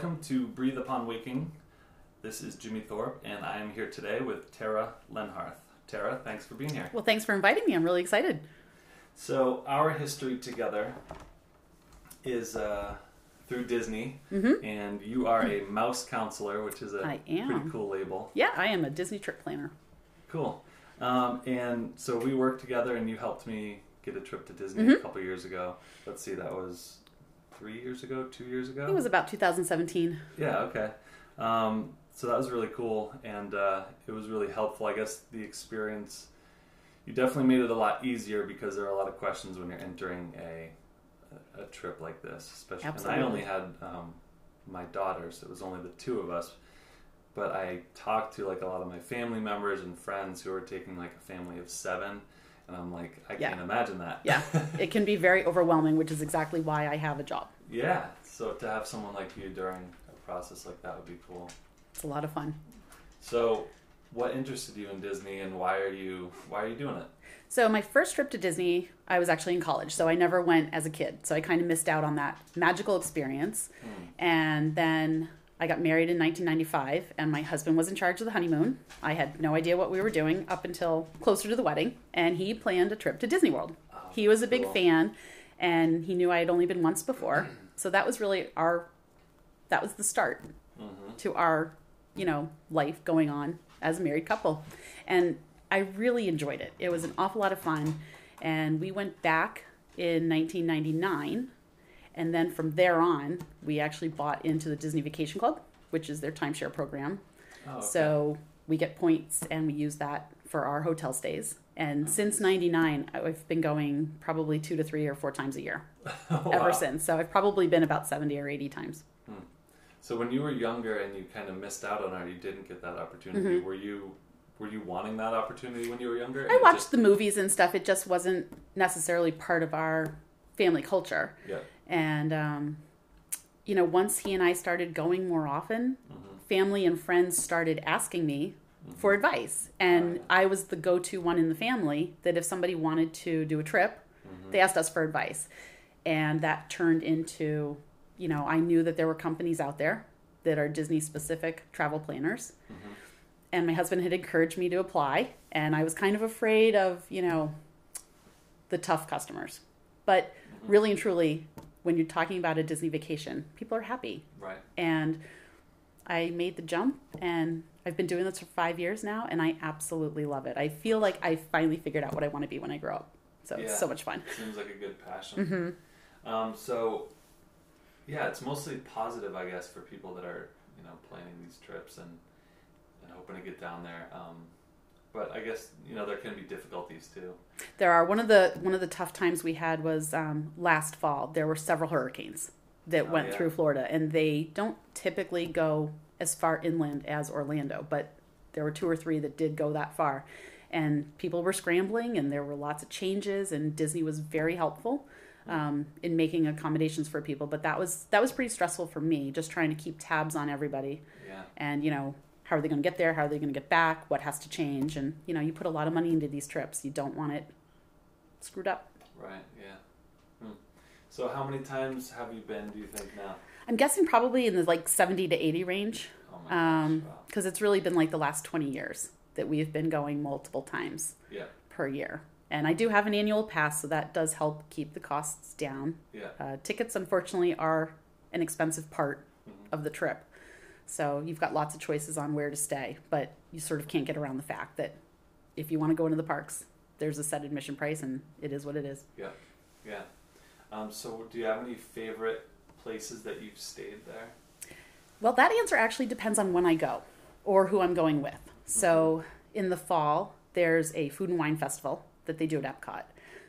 welcome to Breathe Upon Waking. This is Jimmy Thorpe, and I am here today with Tara Lenharth. Tara, thanks for being here. Well, thanks for inviting me. I'm really excited. So, our history together is uh, through Disney, and you are a mouse counselor, which is a Mm-hmm. Pretty cool label. Yeah, I am a Disney trip planner. Cool. Um, and so we worked together, and you helped me get a trip to Disney Mm-hmm. a couple years ago. Let's see, that was three years ago, two years ago. It was about 2017. Yeah, okay. Um, so that was really cool, and uh, it was really helpful. I guess the experience, you definitely made it a lot easier because there are a lot of questions when you're entering a a, a trip like this, especially. And I only had um, my daughters; it was only the two of us. But I talked to like a lot of my family members and friends who were taking like a family of seven, and I'm like, I Yeah. can't imagine that. Yeah, it can be very overwhelming, which is exactly why I have a job. yeah. So to have someone like you during a process like that would be cool. It's a lot of fun. So, what interested you in Disney, and why are you why are you doing it? So, my first trip to Disney, I was actually in college, so I never went as a kid. So, I kind of missed out on that magical experience. Hmm. And then I got married in 1995, and my husband was in charge of the honeymoon. I had no idea what we were doing up until closer to the wedding, and he planned a trip to Disney World. He was a big cool. fan, and he knew I had only been once before. So, that was really our that was the start mm-hmm. to our you know life going on as a married couple and i really enjoyed it it was an awful lot of fun and we went back in 1999 and then from there on we actually bought into the disney vacation club which is their timeshare program Oh, okay. so we get points and we use that for our hotel stays and since 99 i've been going probably two to three or four times a year Oh, ever wow. since so i've probably been about 70 or 80 times So when you were younger and you kind of missed out on it, you didn't get that opportunity. Were you were you wanting that opportunity when you were younger? Mm-hmm. I watched just- the movies and stuff. It just wasn't necessarily part of our family culture. yeah. And, um, you know, once he and I started going more often, Mm-hmm. family and friends started asking me for advice. And Right. I was the go to one in the family that if somebody wanted to do a trip, Mm-hmm. they asked us for advice. And that turned into, you know, I knew that there were companies out there that are Disney specific travel planners. Mm-hmm. And my husband had encouraged me to apply. And I was kind of afraid of, you know, the tough customers. But Mm-hmm. Really and truly, when you're talking about a Disney vacation, people are happy. Right. And I made the jump and I've been doing this for five years now and I absolutely love it. I feel like I finally figured out what I want to be when I grow up. So Yeah. it's so much fun. Seems like a good passion. Mm-hmm. Um, so yeah, it's mostly positive, I guess, for people that are you know planning these trips and and hoping to get down there. Um, but I guess you know there can be difficulties too. There are one of the one of the tough times we had was um, last fall. There were several hurricanes that Oh, went yeah. through Florida, and they don't typically go as far inland as Orlando, but there were two or three that did go that far, and people were scrambling, and there were lots of changes, and Disney was very helpful um, in making accommodations for people. But that was that was pretty stressful for me, just trying to keep tabs on everybody Yeah. and you know how are they going to get there how are they going to get back what has to change and you know you put a lot of money into these trips you don't want it screwed up Right. Yeah. Hmm. So how many times have you been? Do you think now? i'm guessing probably in the like 70 to 80 range Oh my gosh! um Wow. because it's really been like the last 20 years that we've been going multiple times Yeah. per year and i do have an annual pass so that does help keep the costs down Yeah. uh, tickets unfortunately are an expensive part Mhm. of the trip so you've got lots of choices on where to stay but you sort of can't get around the fact that if you want to go into the parks there's a set admission price and it is what it is Yeah. Yeah. Um, so do you have any favorite places that you've stayed there? well that answer actually depends on when i go or who i'm going with so in the fall there's a food and wine festival that they do at epcot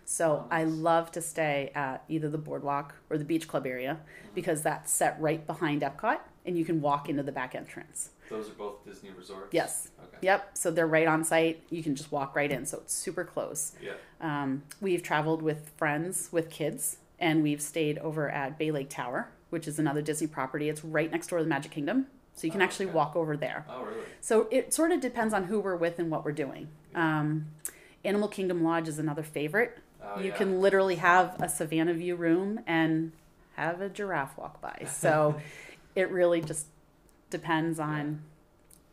so i love to stay at either the boardwalk or the beach club area because that's set right behind epcot and you can walk into the back entrance Those are both Disney resorts. yes Okay. Yep. So they're right on site. You can just walk right in. So it's super close. Yeah. Um, we've traveled with friends with kids, and we've stayed over at Bay Lake Tower, which is another Disney property. It's right next door to the Magic Kingdom. So you can Oh, actually okay. walk over there. Oh, really? So it sort of depends on who we're with and what we're doing. Um, Animal Kingdom Lodge is another favorite. Oh, you yeah. can literally have a Savannah View room and have a giraffe walk by. So it really just depends on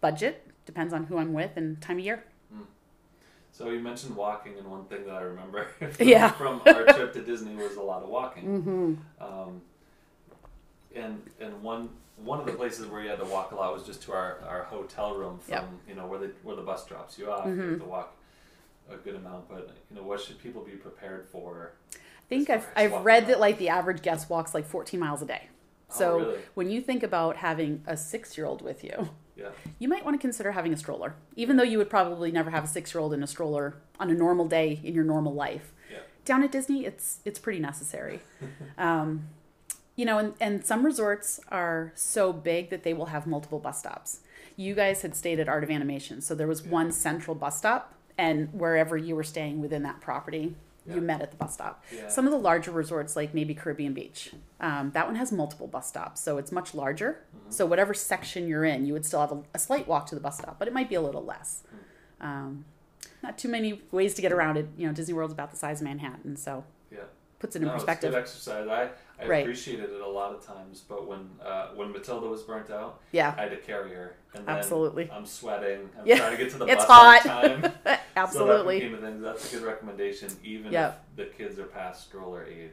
budget, depends on who I'm with and time of year. So you mentioned walking, and one thing that I remember from, Yeah. from our trip to Disney was a lot of walking. Mm-hmm. Um, and and one one of the places where you had to walk a lot was just to our, our hotel room from Yep. you know where the where the bus drops you off. You Mhm. have to walk a good amount, but you know what should people be prepared for? I think I've, I've read out. that like the average guest walks like 14 miles a day. So oh, really? when you think about having a six year old with you, Yeah. you might want to consider having a stroller, even though you would probably never have a six year old in a stroller on a normal day in your normal life. Yeah. Down at Disney, it's it's pretty necessary. um, you know, and, and some resorts are so big that they will have multiple bus stops. You guys had stayed at Art of Animation, so there was one central bus stop, and wherever you were staying within that property, Yeah. You met at the bus stop. Some of the larger resorts, like maybe Caribbean Beach, um, that one has multiple bus stops, so it's much larger. Mm-hmm. So whatever section you're in, you would still have a, a slight walk to the bus stop, but it might be a little less. Hmm. Um, not too many ways to get around it. You know, Disney World's about the size of Manhattan, so Yeah. puts it in no, perspective. It's good exercise. I, I Right. appreciated it a lot of times, but when uh, when Matilda was burnt out, Yeah, I had to carry her. And then Absolutely. I'm sweating. I'm Yeah. trying to get to the It's bus on hot. time. So that absolutely. a thing. That's a good recommendation. Even Yep. if the kids are past stroller age,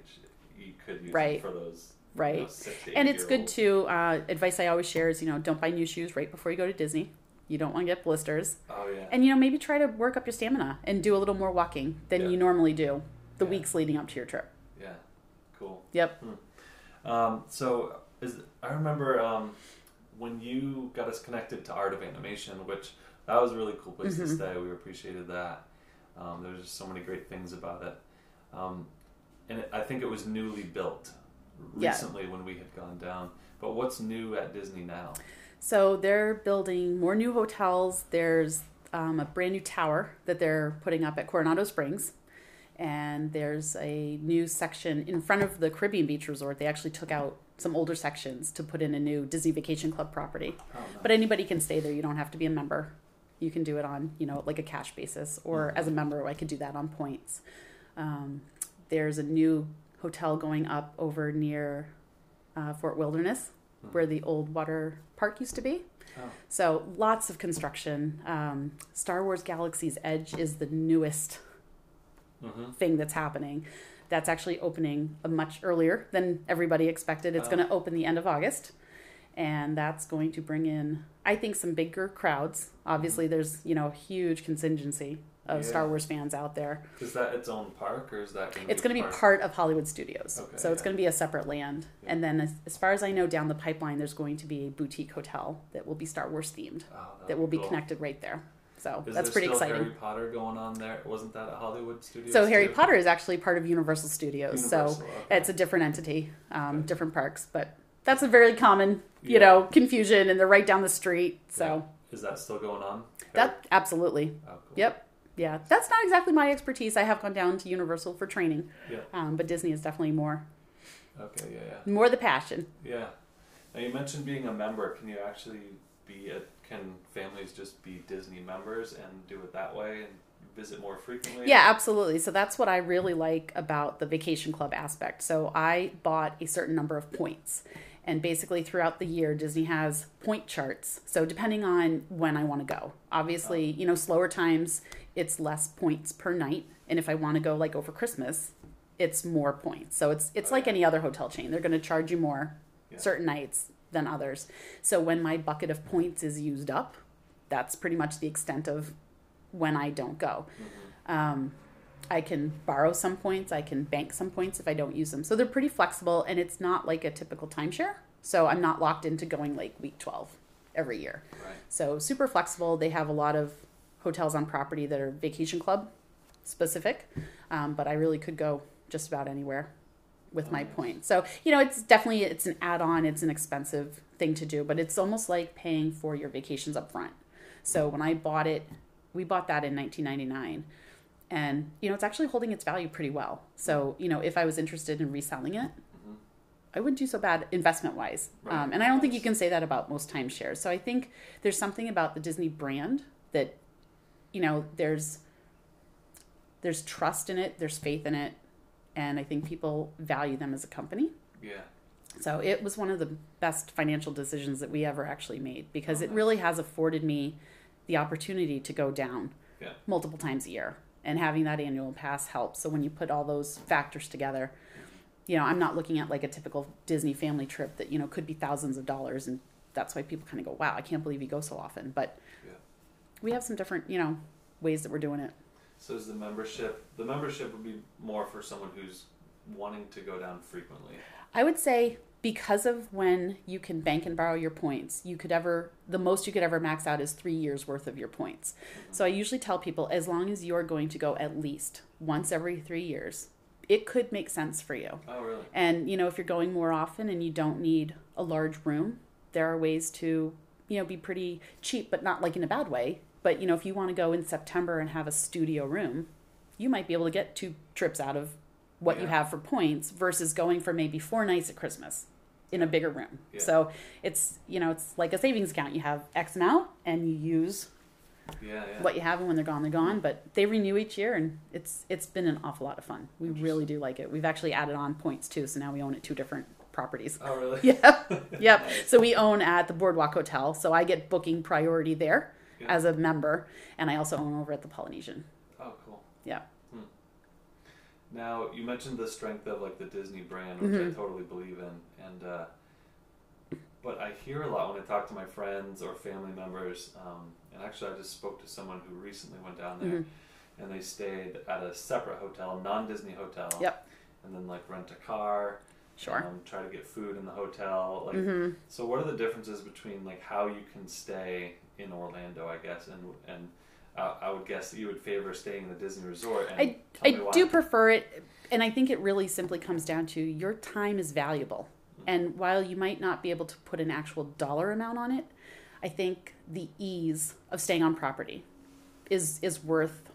you could use Right. them for those. Right. You know, six and it's good too. Uh, advice I always share is, you know, don't buy new shoes right before you go to Disney. You don't want to get blisters. Oh yeah. And, you know, maybe try to work up your stamina and do a little more walking than Yeah. you normally do the Yeah. weeks leading up to your trip. Yeah. Cool. Yep. Um, so is I remember um, when you got us connected to Art of Animation, which that was a really cool place to Mhm. stay. We appreciated that. Um, There's just so many great things about it, um, and it, I think it was newly built Yeah. recently when we had gone down. But what's new at Disney now? So they're building more new hotels. There's um, a brand new tower that they're putting up at Coronado Springs. And there's a new section in front of the Caribbean Beach Resort. They actually took out some older sections to put in a new Disney Vacation Club property. Oh, no. But anybody can stay there. You don't have to be a member. You can do it on, you know, like a cash basis, or Mhm. as a member, I could do that on points. Um, there's a new hotel going up over near uh, Fort Wilderness, where the old water park used to be. Oh. So lots of construction. Um, Star Wars Galaxy's Edge is the newest hmm thing that's happening. That's actually opening a much earlier than everybody expected. It's Oh. going to open the end of August, and that's going to bring in, I think, some bigger crowds. Obviously, there's you know a huge contingency of Yeah. Star Wars fans out there. Is that its own park or is that? Gonna It's going to be part of Hollywood Studios, Okay, so it's yeah. going to be a separate land. Yeah. And then, as, as far as I know, down the pipeline, there's going to be a boutique hotel that will be Star Wars themed Oh, that will be cool. connected right there. So Is that's pretty still exciting. Harry Potter going on there? Wasn't that a Hollywood studio? So Harry Potter is actually part of Universal Studios. Universal, so okay. it's a different entity, um, Okay. different parks, but that's a very common, you Yeah. know, confusion, and they're right down the street. So Is that still going on? that absolutely, Oh, cool. yep, yeah. That's not exactly my expertise. I have gone down to Universal for training, Yeah. um, but Disney is definitely more, Okay. Yeah. Yeah. more the passion. Yeah. Now you mentioned being a member. Can you actually be a? Can families just be Disney members and do it that way and visit more frequently? Yeah, absolutely. So that's what I really like about the vacation club aspect. So I bought a certain number of points. And basically, throughout the year, Disney has point charts. So, depending on when I want to go, obviously, oh. you know, slower times, it's less points per night. And if I want to go like over Christmas, it's more points. So, it's, it's oh, like any other hotel chain. They're going to charge you more Yeah. certain nights than others. So, when my bucket of points is used up, that's pretty much the extent of when I don't go. Mhm. Um, I can borrow some points. I can bank some points if I don't use them. So they're pretty flexible, and it's not like a typical timeshare. So I'm not locked into going like week 12 every year. Right. So super flexible. They have a lot of hotels on property that are vacation club specific, um, but I really could go just about anywhere with my points. So you know, it's definitely it's an add-on. It's an expensive thing to do, but it's almost like paying for your vacations up front. So when I bought it, we bought that in 1999 and you know it's actually holding its value pretty well so you know if i was interested in reselling it i wouldn't do so bad investment wise Right. um, and i don't think you can say that about most timeshares so i think there's something about the disney brand that you know there's there's trust in it there's faith in it and i think people value them as a company Yeah. So it was one of the best financial decisions that we ever actually made because Oh, it nice. really has afforded me the opportunity to go down Yeah. multiple times a year. And having that annual pass helps. So when you put all those factors together, you know, I'm not looking at like a typical Disney family trip that, you know, could be thousands of dollars. And that's why people kind of go, wow, I can't believe you go so often. But Yeah. we have some different, you know, ways that we're doing it. So is the membership the membership would be more for someone who's wanting to go down frequently. I would say because of when you can bank and borrow your points, you could ever the most you could ever max out is three years worth of your points. So I usually tell people as long as you're going to go at least once every three years, it could make sense for you. Oh really? And you know, if you're going more often and you don't need a large room, there are ways to, you know, be pretty cheap, but not like in a bad way. But you know, if you want to go in September and have a studio room, you might be able to get two trips out of what you have for points versus going for maybe four nights at Christmas in a bigger room. Yeah. So it's you know, it's like a savings account. You have X amount and you use Yeah, yeah. what you have and when they're gone, they're gone. But they renew each year and it's it's been an awful lot of fun. We really do like it. We've actually added on points too, so now we own at two different properties. Oh really? Yeah. yep. So we own at the Boardwalk Hotel, so I get booking priority there Yeah. as a member, and I also own over at the Polynesian. Oh cool. Yeah. Now you mentioned the strength of like the Disney brand, which Mhm. I totally believe in, and uh, but I hear a lot when I talk to my friends or family members. Um, and actually, I just spoke to someone who recently went down there, Mhm. and they stayed at a separate hotel, non-Disney hotel. Yep. And then like rent a car. Sure. Um, try to get food in the hotel. Like, hmm so what are the differences between like how you can stay in Orlando? I guess, and and uh, I would guess that you would favor staying in the Disney resort. And I I do prefer it, and I think it really simply comes down to your time is valuable. And while you might not be able to put an actual dollar amount on it, I think the ease of staying on property is is worth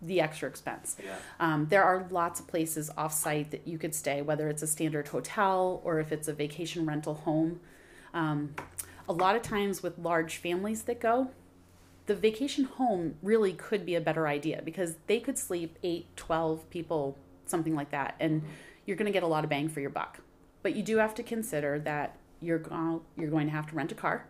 the extra expense. Yeah. Um, there are lots of places off site that you could stay, whether it's a standard hotel or if it's a vacation rental home. Um, a lot of times with large families that go, the vacation home really could be a better idea because they could sleep 8, 12 people, something like that, and you're going to get a lot of bang for your buck. But you do have to consider that you're you're going to have to rent a car.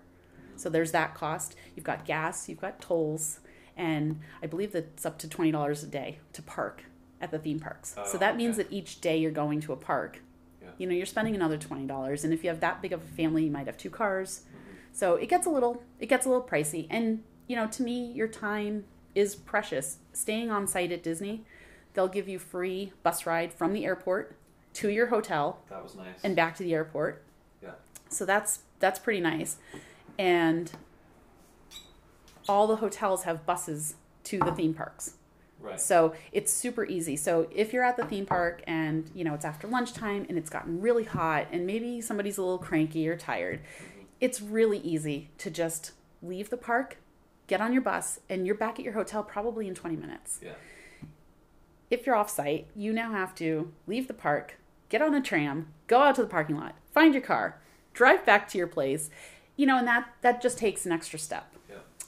So there's that cost. You've got gas, you've got tolls, and I believe that it's up to twenty dollars a day to park at the theme parks. Oh, so that means that each day you're going to a park, Yeah. you know, you're spending another twenty dollars. And if you have that big of a family, you might have two cars. Mm-hmm. So it gets a little it gets a little pricey. And you know, to me, your time is precious. Staying on site at Disney, they'll give you free bus ride from the airport to your hotel That was nice. and back to the airport. Yeah. So that's that's pretty nice. And all the hotels have buses to the theme parks. right. So it's super easy. So if you're at the theme park and you know it's after lunchtime and it's gotten really hot and maybe somebody's a little cranky or tired, mm-hmm. it's really easy to just leave the park, get on your bus, and you're back at your hotel probably in 20 minutes. Yeah. If you're off site, you now have to leave the park, get on a tram, go out to the parking lot, find your car, drive back to your place. You know, and that that just takes an extra step.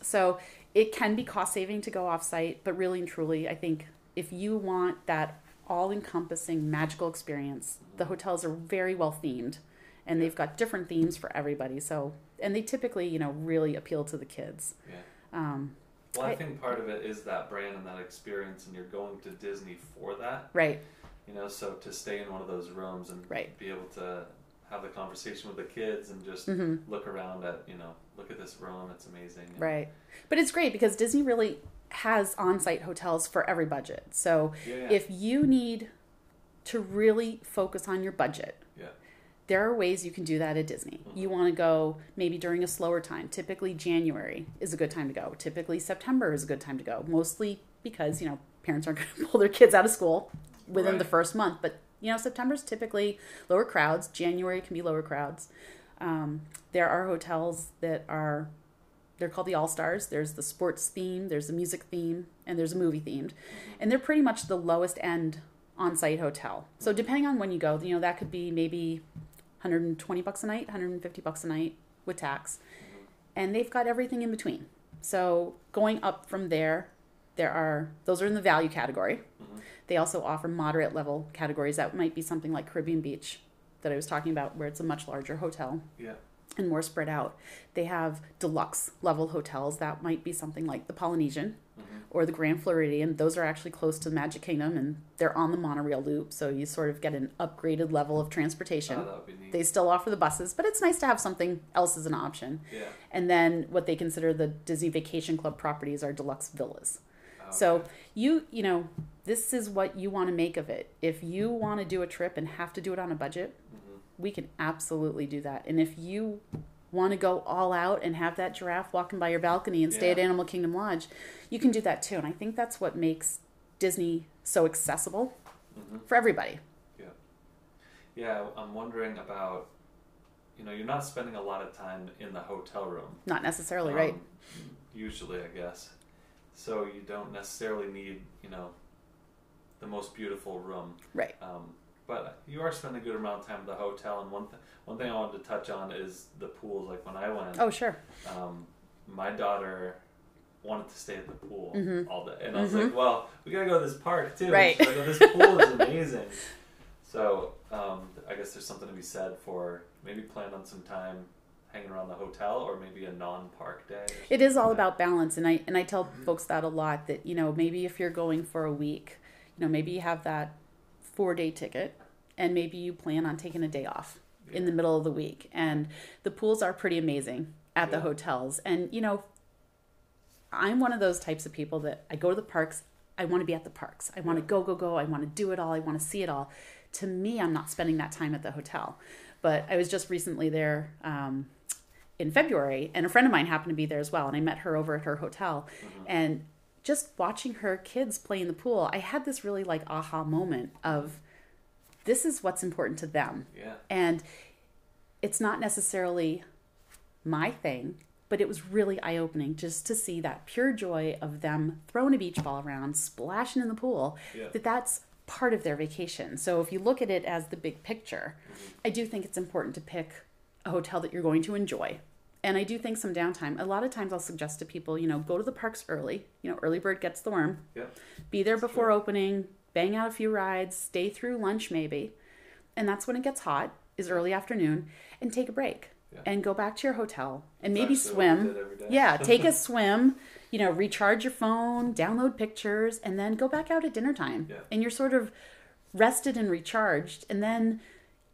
So it can be cost saving to go off site, but really and truly, I think if you want that all encompassing magical experience, the hotels are very well themed and they've got different themes for everybody. So, and they typically, you know, really appeal to the kids. Yeah. Um, Well, I I- think part of it is that brand and that experience, and you're going to Disney for that. right. You know, so to stay in one of those rooms and Right. be able to have the conversation with the kids and just hmm look around at, you know, look at this room, it's amazing. And- Right. But it's great because Disney really has on site hotels for every budget. So Yeah. yeah. if you need to really focus on your budget, Yeah. there are ways you can do that at Disney. Mm-hmm. You want to go maybe during a slower time. Typically, January is a good time to go. Typically, September is a good time to go. Mostly because, you know, parents aren't going to pull their kids out of school within the first month. But, you know, September's typically lower crowds. January can be lower crowds. Um, there are hotels that are, they're called the All Stars. There's the sports theme, there's the music theme, and there's a movie themed. And they're pretty much the lowest end on site hotel. So depending on when you go, you know, that could be maybe 120 bucks a night, 150 bucks a night with tax. And they've got everything in between. So going up from there, there are those are in the value category. Mhm. They also offer moderate level categories that might be something like Caribbean Beach that I was talking about, where it's a much larger hotel Yeah. and more spread out. They have deluxe level hotels that might be something like the Polynesian Mhm. or the Grand Floridian. Those are actually close to the Magic Kingdom and they're on the monorail loop, so you sort of get an upgraded level of transportation. Oh, that would be neat. They still offer the buses, but it's nice to have something else as an option. yeah. And then what they consider the Disney Vacation Club properties are deluxe villas. Okay. So you, you know, this is what you want to make of it. If you want to do a trip and have to do it on a budget, Mhm. we can absolutely do that. And if you want to go all out and have that giraffe walking by your balcony and stay at Animal Kingdom Lodge, you can do that too. And I think that's what makes Disney so accessible Mhm. for everybody. Yeah, Yeah, I'm wondering about. You know, you're not spending a lot of time in the hotel room. Not necessarily, right? Um, Usually, I guess. So you don't necessarily need, you know, the most beautiful room. Right. Um, but you are spending a good amount of time at the hotel. And one th- one thing I wanted to touch on is the pools. Like when I went, Oh, sure. um, my daughter wanted to stay at the pool Mhm. all day, and I was Mhm. like, "Well, we gotta go to this park too." Right. Like, "Oh, this pool is amazing." So um, I guess there's something to be said for maybe plan on some time hanging around the hotel, or maybe a non-park day. It is all like about balance, and I and I tell folks that a lot. That you know maybe if you're going for a week, you know maybe you have that four day ticket, and maybe you plan on taking a day off in the middle of the week. And the pools are pretty amazing at the hotels, and you know, I'm one of those types of people that I go to the parks. I want to be at the parks. I want to go, go, go. I want to do it all. I want to see it all. To me, I'm not spending that time at the hotel. But I was just recently there um, in February, and a friend of mine happened to be there as well. And I met her over at her hotel. Mhm. And just watching her kids play in the pool, I had this really like aha moment of this is what's important to them. Yeah. And it's not necessarily my thing, but it was really eye opening just to see that pure joy of them throwing a beach ball around, splashing in the pool, Yeah. that that's part of their vacation. So if you look at it as the big picture, mm-hmm. I do think it's important to pick a hotel that you're going to enjoy. And I do think some downtime. A lot of times I'll suggest to people, you know, go to the parks early. You know, early bird gets the worm. Yeah. Be there before true. opening, bang out a few rides, stay through lunch maybe. And that's when it gets hot, is early afternoon, and take a break. Yeah. And go back to your hotel and It's maybe swim. did every day. Yeah, take a swim, you know, recharge your phone, download pictures, and then go back out at dinner time. Yeah. And you're sort of rested and recharged. And then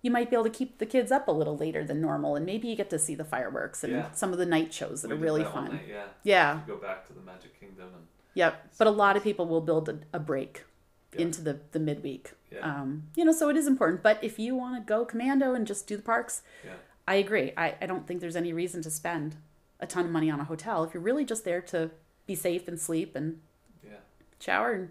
you might be able to keep the kids up a little later than normal. And maybe you get to see the fireworks and Yeah. some of the night shows that We are really that fun. night, yeah. Yeah. Go back to the Magic Kingdom and Yep. But a lot of people will build a, a break Yeah. into the, the midweek. Yeah. Um, you know, so it is important. But if you want to go commando and just do the parks, yeah. I agree. I, I don't think there's any reason to spend a ton of money on a hotel if you're really just there to be safe and sleep and Yeah. shower and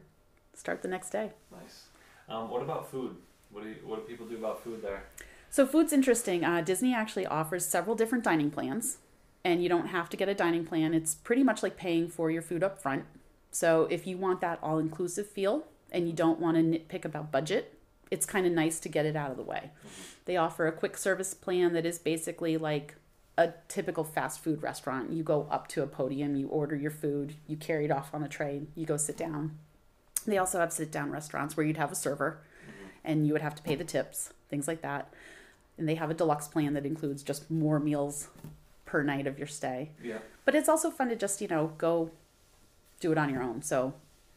start the next day. Nice. Um, what about food? What do you, what do people do about food there? So food's interesting. Uh, Disney actually offers several different dining plans, and you don't have to get a dining plan. It's pretty much like paying for your food up front. So if you want that all-inclusive feel and you don't want to nitpick about budget, it's kind of nice to get it out of the way. They offer a quick service plan that is basically like a typical fast food restaurant. You go up to a podium, you order your food, you carry it off on a tray, you go sit down. They also have sit down restaurants where you'd have a server and you would have to pay the tips, things like that. And they have a deluxe plan that includes just more meals per night of your stay. Yeah. But it's also fun to just, you know, go do it on your own. So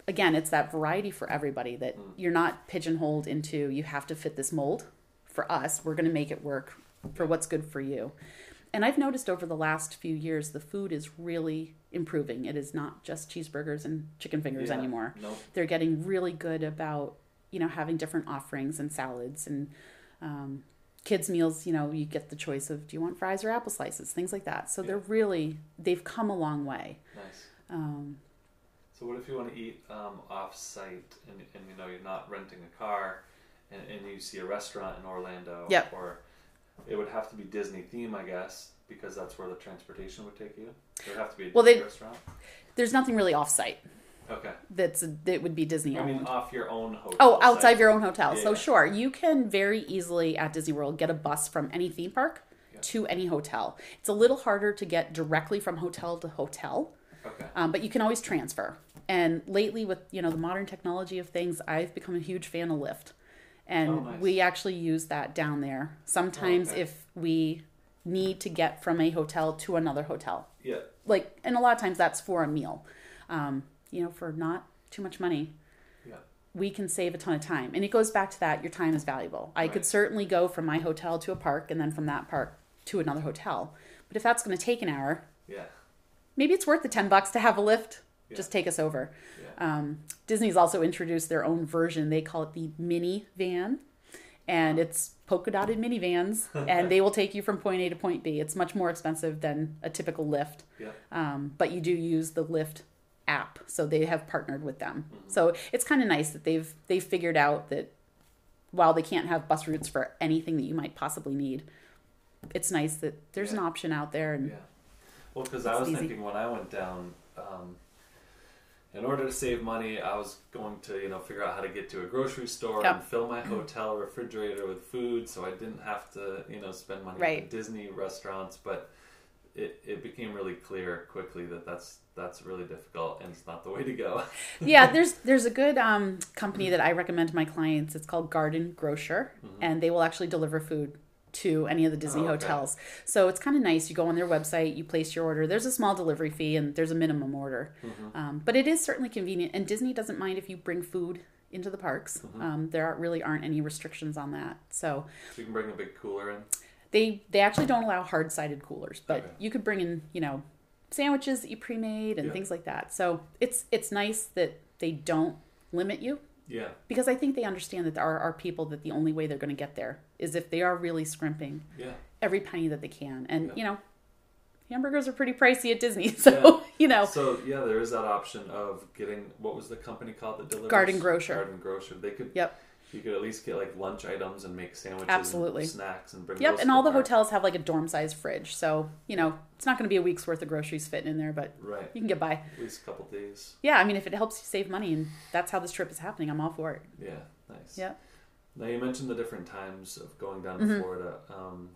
again, it's that variety for everybody that Mm. you're not pigeonholed into you have to fit this mold. For us, we're going to make it work for what's good for you. And I've noticed over the last few years the food is really improving. It is not just cheeseburgers and chicken fingers Yeah. anymore No. they're getting really good about you know having different offerings and salads and um, kids meals you know you get the choice of do you want fries or apple slices things like that so they're really they've come a long way Nice. um, So what if you want to eat um, off-site and, and you know you're not renting a car and, and you see a restaurant in Orlando Yep. or it would have to be Disney theme I guess because that's where the transportation would take you. It would have to be a Well, Disney they- restaurant. there's nothing really off-site Okay. that's that would be disney I mean owned off your own hotel. oh outside site. your own hotel Yeah, so yeah. sure you can very easily at disney world get a bus from any theme park Yeah. to any hotel it's a little harder to get directly from hotel to hotel Okay. um, but you can always transfer. And lately, with you know the modern technology of things, I've become a huge fan of Lyft. and Oh, nice. we actually use that down there. Sometimes okay. if we need to get from a hotel to another hotel, Yeah. like, and a lot of times that's for a meal, um, you know, for not too much money Yeah. we can save a ton of time. And it goes back to that your time is valuable. I could certainly go from my hotel to a park and then from that park to another hotel. But if that's going to take an hour, Yeah. maybe it's worth the 10 bucks to have a Lyft. Yeah. Just take us over. Yeah. Um, Disney's also introduced their own version. They call it the Minnie Van. And it's polka dotted minivans, and they will take you from point A to point B. It's much more expensive than a typical Lyft Yeah. um, but you do use the Lyft app, so they have partnered with them. Mm-hmm. So it's kind of nice that they've they've figured out that while they can't have bus routes for anything that you might possibly need, it's nice that there's an option out there. And Yeah. Well, because I was easy. thinking when I went down, um, in order to save money, I was going to, you know, figure out how to get to a grocery store Yep. and fill my hotel refrigerator with food, so I didn't have to, you know, spend money Right. at Disney restaurants. But it, it became really clear quickly that that's that's really difficult and it's not the way to go. yeah, there's there's a good um, company that I recommend to my clients. It's called Garden Grocer, and they will actually deliver food to any of the Disney Mm-hmm. Oh, okay. hotels. So it's kind of nice. You go on their website, you place your order. There's a small delivery fee, and there's a minimum order. Mm-hmm. Um, but it is certainly convenient, and Disney doesn't mind if you bring food into the parks. Mm-hmm. Um, there are, really aren't any restrictions on that. So So you can bring a big cooler in. They they actually don't allow hard sided coolers, but Okay. you could bring in you know sandwiches that you pre made and Yeah. things like that. So it's it's nice that they don't limit you Yeah. because I think they understand that there are, are people that the only way they're going to get there is if they are really scrimping Yeah. every penny that they can. And Yeah. you know, hamburgers are pretty pricey at Disney, so Yeah. you know, So yeah, there is that option of getting what was the company called that delivers Garden Grocer. Garden Grocer. They could. Yep. You could at least get like lunch items and make sandwiches, Absolutely. and snacks, and bring. Those. Yep. And all the hotels have like a dorm size fridge, so you know it's not going to be a week's worth of groceries fitting in there, but Right. you can get by. At least a couple days. Yeah, I mean, if it helps you save money and that's how this trip is happening, I'm all for it. Yeah. Nice. Yeah. Now you mentioned the different times of going down to Mhm. Florida. Um,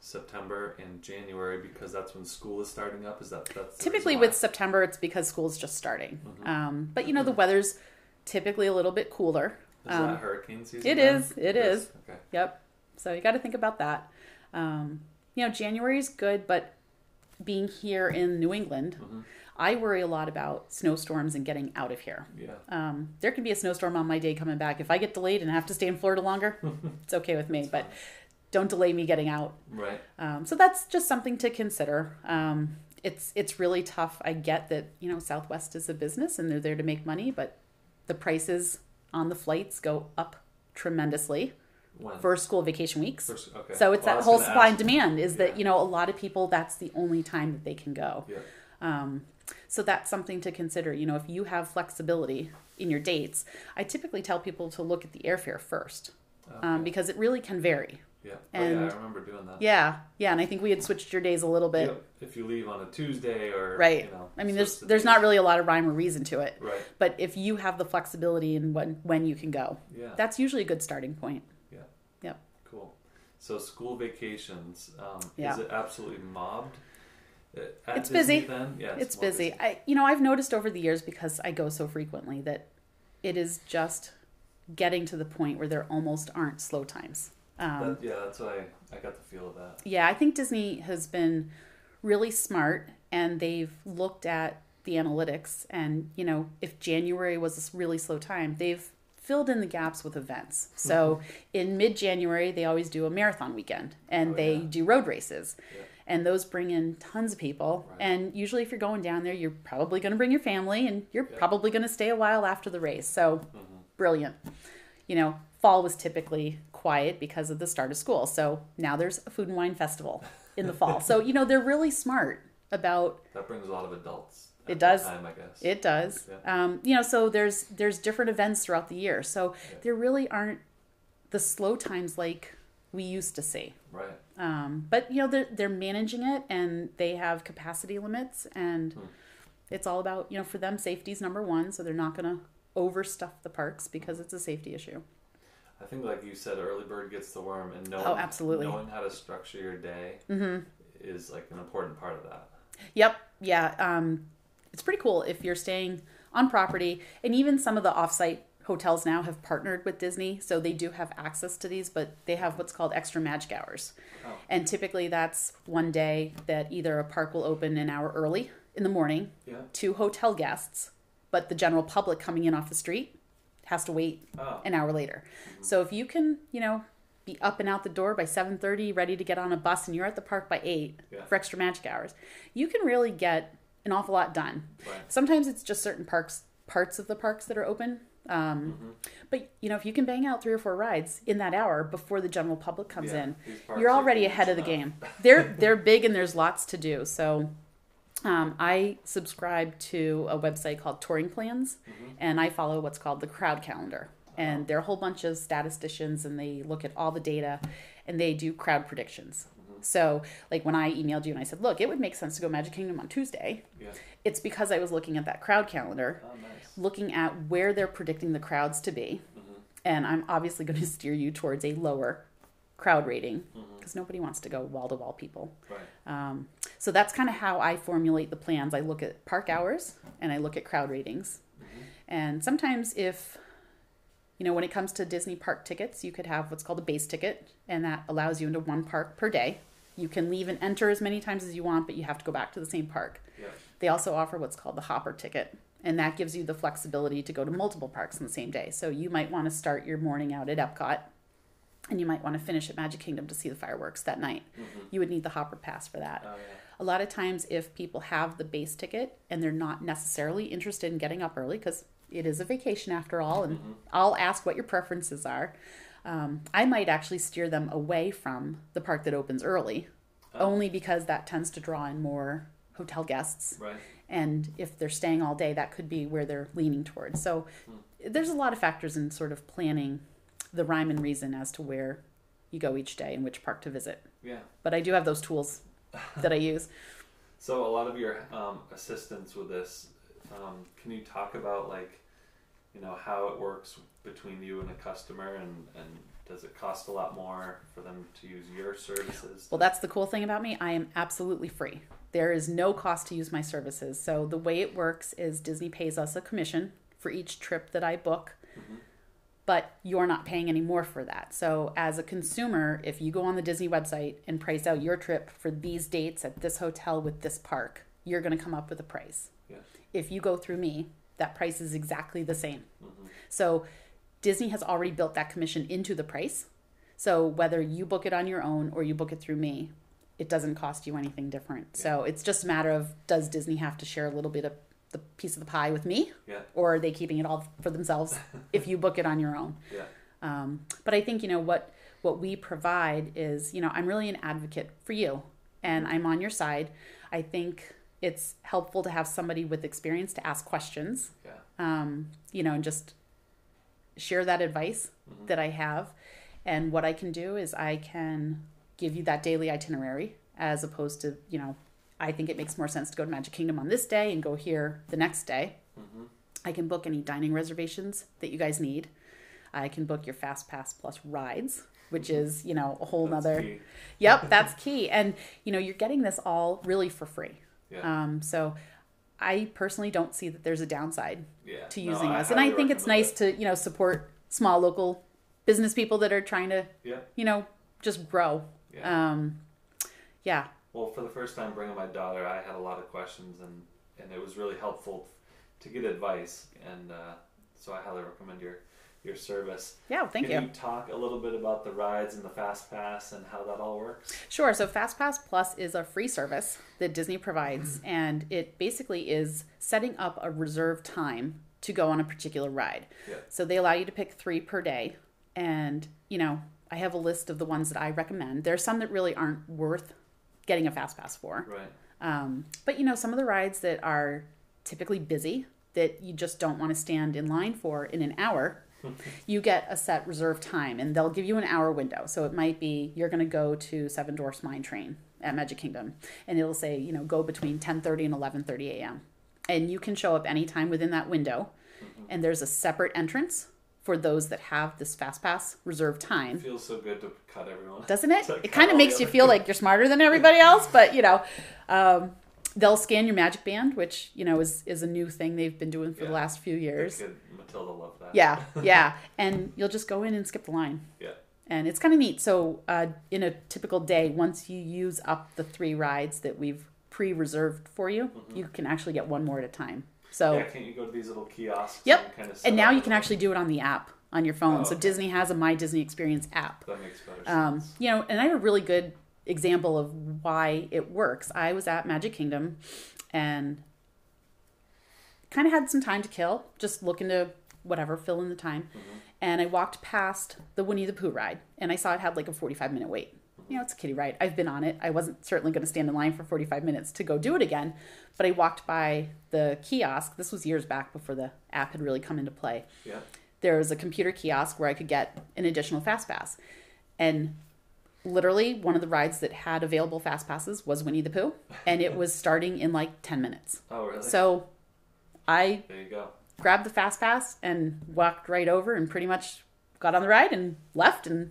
September and January because that's when school is starting up. Is that that's Typically, with? September, it's because school's just starting. Mhm. Um, but you know, the weather's typically a little bit cooler. Is um, that hurricane season? it then? is, it is. Okay. Yep. So you got to think about that. Um, you know, January is good, but being here in New England, Mhm. I worry a lot about snowstorms and getting out of here. Yeah. Um, there can be a snowstorm on my day coming back. If I get delayed and have to stay in Florida longer, it's okay with me. But don't delay me getting out. Right. Um, so that's just something to consider. Um, it's it's really tough. I get that you know Southwest is a business and they're there to make money, but the prices on the flights go up tremendously When? for school vacation weeks. First- okay. So it's Well, that whole supply and demand. Is that you know a lot of people that's the only time that they can go. Yeah. Um, so that's something to consider. You know, if you have flexibility in your dates, I typically tell people to look at the airfare first um, because it really can vary. Yeah. oh, yeah, I and- remember doing that. Yeah, yeah, and I think we had switched your days a little bit. Yep. If you leave on a Tuesday or Right. You know, I mean, there's the there's days. not really a lot of rhyme or reason to it, Right. but if you have the flexibility and when when you can go, Yeah. that's usually a good starting point. Yeah. Yep. Cool. So school vacations, um, Yeah. is it absolutely mobbed? uh, It's Disney busy. Then? Yeah, It's more busy. I you know I've noticed over the years because I go so frequently that it is just getting to the point where there almost aren't slow times. Um, That, yeah, that's what I, I got the feel of that. yeah, I think Disney has been really smart and they've looked at the analytics and, you know, if January was a really slow time, they've filled in the gaps with events. So in mid January, they always do a marathon weekend and Oh, they yeah. do road races. Yeah. And those bring in tons of people. Right. And usually, if you're going down there, you're probably going to bring your family and you're Yeah. probably going to stay a while after the race. So, Mhm. brilliant. You know, fall was typically quiet because of the start of school. So now there's a food and wine festival in the fall. So, you know, they're really smart about That brings a lot of adults. It does. Time, I guess. it does. Yeah. Um, you know, so there's there's different events throughout the year. So Yeah. there really aren't the slow times like we used to see. Right. Um, but you know, they're they're managing it and they have capacity limits and Hmm. it's all about, you know, for them safety's number one, so they're not gonna overstuff the parks because it's a safety issue. I think, like you said, early bird gets the worm, and knowing, Oh, absolutely. knowing how to structure your day Mm-hmm. is like an important part of that. Yep. Yeah. Um, it's pretty cool if you're staying on property, and even some of the offsite hotels now have partnered with Disney, so they do have access to these, but they have what's called extra magic hours. Oh. And typically that's one day that either a park will open an hour early in the morning Yeah. to hotel guests, but the general public coming in off the street has to wait Oh. an hour later. So if you can, you know, be up and out the door by 7:30, ready to get on a bus and you're at the park by 8 Yeah. for extra magic hours, you can really get an awful lot done. Right. Sometimes it's just certain parks parts of the parks that are open. Um, Mm-hmm. But you know, if you can bang out three or four rides in that hour before the general public comes Yeah, in, you're already ahead of the game. They're they're big and there's lots to do. So um, I subscribe to a website called Touring Plans, Mm-hmm. and I follow what's called the Crowd Calendar. And they're a whole bunch of statisticians, and they look at all the data, and they do crowd predictions. Mm-hmm. So, like when I emailed you and I said, "Look, it would make sense to go Magic Kingdom on Tuesday," Yeah. it's because I was looking at that crowd calendar, Oh, nice. looking at where they're predicting the crowds to be, and I'm obviously going to steer you towards a lower crowd rating because nobody wants to go wall to wall people. Right. Um, so that's kind of how I formulate the plans. I look at park hours and I look at crowd ratings. And sometimes, if you know, when it comes to Disney park tickets, you could have what's called a base ticket, and that allows you into one park per day. You can leave and enter as many times as you want, but you have to go back to the same park. Yeah. They also offer what's called the hopper ticket, and that gives you the flexibility to go to multiple parks in the same day. So you might want to start your morning out at Epcot, and you might want to finish at Magic Kingdom to see the fireworks that night. Mm-hmm. You would need the hopper pass for that. Oh yeah. A lot of times, if people have the base ticket and they're not necessarily interested in getting up early, because it is a vacation after all, and mm-hmm. I'll ask what your preferences are. Um, I might actually steer them away from the park that opens early, Oh. only because that tends to draw in more hotel guests. Right. And if they're staying all day, that could be where they're leaning towards. So hmm. there's a lot of factors in sort of planning the rhyme and reason as to where you go each day and which park to visit. Yeah. But I do have those tools that I use. So a lot of your um, assistance with this, um, can you talk about like, you know, how it works between you and a customer, and and does it cost a lot more for them to use your services? Well, that's the cool thing about me. I am absolutely free. There is no cost to use my services. So the way it works is Disney pays us a commission for each trip that I book. But you're not paying any more for that. So, as a consumer, if you go on the Disney website and price out your trip for these dates at this hotel with this park, you're going to come up with a price. Yeah. If you go through me, that price is exactly the same. Mm-hmm. So Disney has already built that commission into the price. So whether you book it on your own or you book it through me, it doesn't cost you anything different. So it's just a matter of does Disney have to share a little bit of the piece of the pie with me, Yeah. or are they keeping it all for themselves if you book it on your own? Yeah. Um, but I think you know what what we provide is you know I'm really an advocate for you, and I'm on your side. I think it's helpful to have somebody with experience to ask questions Yeah. um, you know, and just share that advice that I have. And what I can do is I can give you that daily itinerary as opposed to, you know, I think it makes more sense to go to Magic Kingdom on this day and go here the next day. I can book any dining reservations that you guys need. I can book your Fast Pass Plus rides, which is, you know, a whole That's nother. key. Yep, that's key. And, you know, you're getting this all really for free. Yeah. Um, so I personally don't see that there's a downside yeah. to No, using I us. And I think it's nice to, you know, support small local business people that are trying to. Yeah. you know, just grow. Yeah. Um, yeah. Well, for the first time bringing my daughter, I had a lot of questions, and and it was really helpful to get advice, and uh, so I highly recommend your your service. Yeah, thank you. Can you. you talk a little bit about the rides and the fast pass and how that all works? Sure. So Fast Pass Plus is a free service that Disney provides, and it basically is setting up a reserved time to go on a particular ride. Yeah. So they allow you to pick three per day, and you know I have a list of the ones that I recommend. There's some that really aren't worth getting a fast pass for. Right. Um, but you know, some of the rides that are typically busy that you just don't want to stand in line for in an hour, you get a set reserved time and they'll give you an hour window. So it might be you're going to go to Seven Dwarfs Mine Train at Magic Kingdom and it'll say, you know, go between 10:30 and 11:30 a.m. And you can show up anytime within that window. And there's a separate entrance for those that have this fast pass reserved time It feels so good to cut everyone. doesn't it? It kind of makes you feel like you're smarter than everybody else, but you know. Um, they'll scan your magic band, which you know is is a new thing they've been doing for the last few years. Good. Matilda loved that. Yeah, yeah, and you'll just go in and skip the line. Yeah. and it's kind of neat. So, uh, in a typical day, once you use up the three rides that we've pre-reserved for you, you can actually get one more at a time. So, Yeah, can't you go to these little kiosks? Yep. And, kind of and now you can actually do it on the app on your phone. Oh, So. Disney has a My Disney Experience app. That makes better Um, sense. you know, and I have a really good example of why it works. I was at Magic Kingdom and kind of had some time to kill, just looking to whatever, fill in the time. And I walked past the Winnie the Pooh ride and I saw it had like a 45 minute wait. You know, it's a kiddie ride. I've been on it. I wasn't certainly going to stand in line for 45 minutes to go do it again, but I walked by the kiosk. This was years back before the app had really come into play Yeah. there was a computer kiosk where I could get an additional fast pass. And literally one of the rides that had available fast passes was Winnie the Pooh and it was starting in like 10 minutes. Oh, really? So I there you go. grabbed the fast pass and walked right over and pretty much got on the ride and left and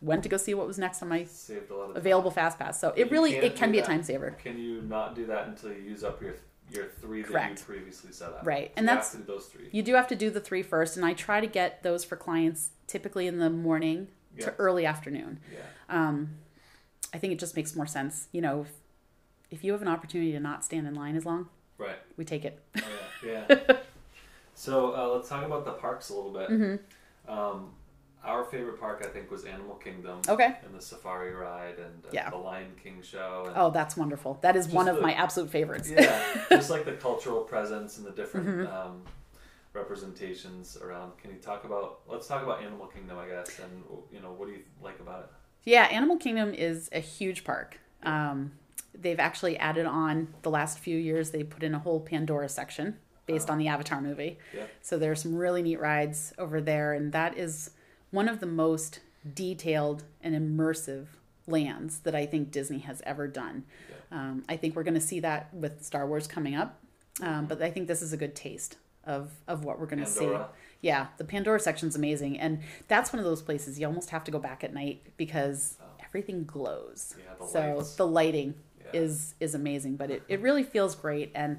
went to go see what was next on my Saved a lot of available fast pass. So it really it can be a time saver. Can you not do that until you use up your your three that you previously set up? Right. So And you that's- have to do those three. You do have to do the three first and I try to get those for clients typically in the morning Yeah. to early afternoon. Yeah. um, I think it just makes more sense. You know, if, if you have an opportunity to not stand in line as long, Right. we take it. Oh, yeah. yeah. so uh, let's talk about the parks a little bit. Mm-hmm. Um, our favorite park, I think, was Animal Kingdom. Okay. And the safari ride and uh, Yeah. the Lion King show. And, Oh, that's wonderful. That is one of the- my absolute favorites. yeah, just like the cultural presence and the different Mm-hmm. um, representations around. Can you talk about? Let's talk about Animal Kingdom, I guess, and you know, what do you like about it? Yeah, Animal Kingdom is a huge park. Um, they've actually added on the last few years. They put in a whole Pandora section based Oh. on the Avatar movie. Yeah. So there's some really neat rides over there, and that is one of the most detailed and immersive lands that I think Disney has ever done. Um, I think we're going to see that with Star Wars coming up, um, but I think this is a good taste of of what we're going to see. Yeah, the Pandora section's amazing, and that's one of those places you almost have to go back at night because Oh. everything glows. Yeah, the so lights. the lighting Yeah. is is amazing, but it, it really feels great. And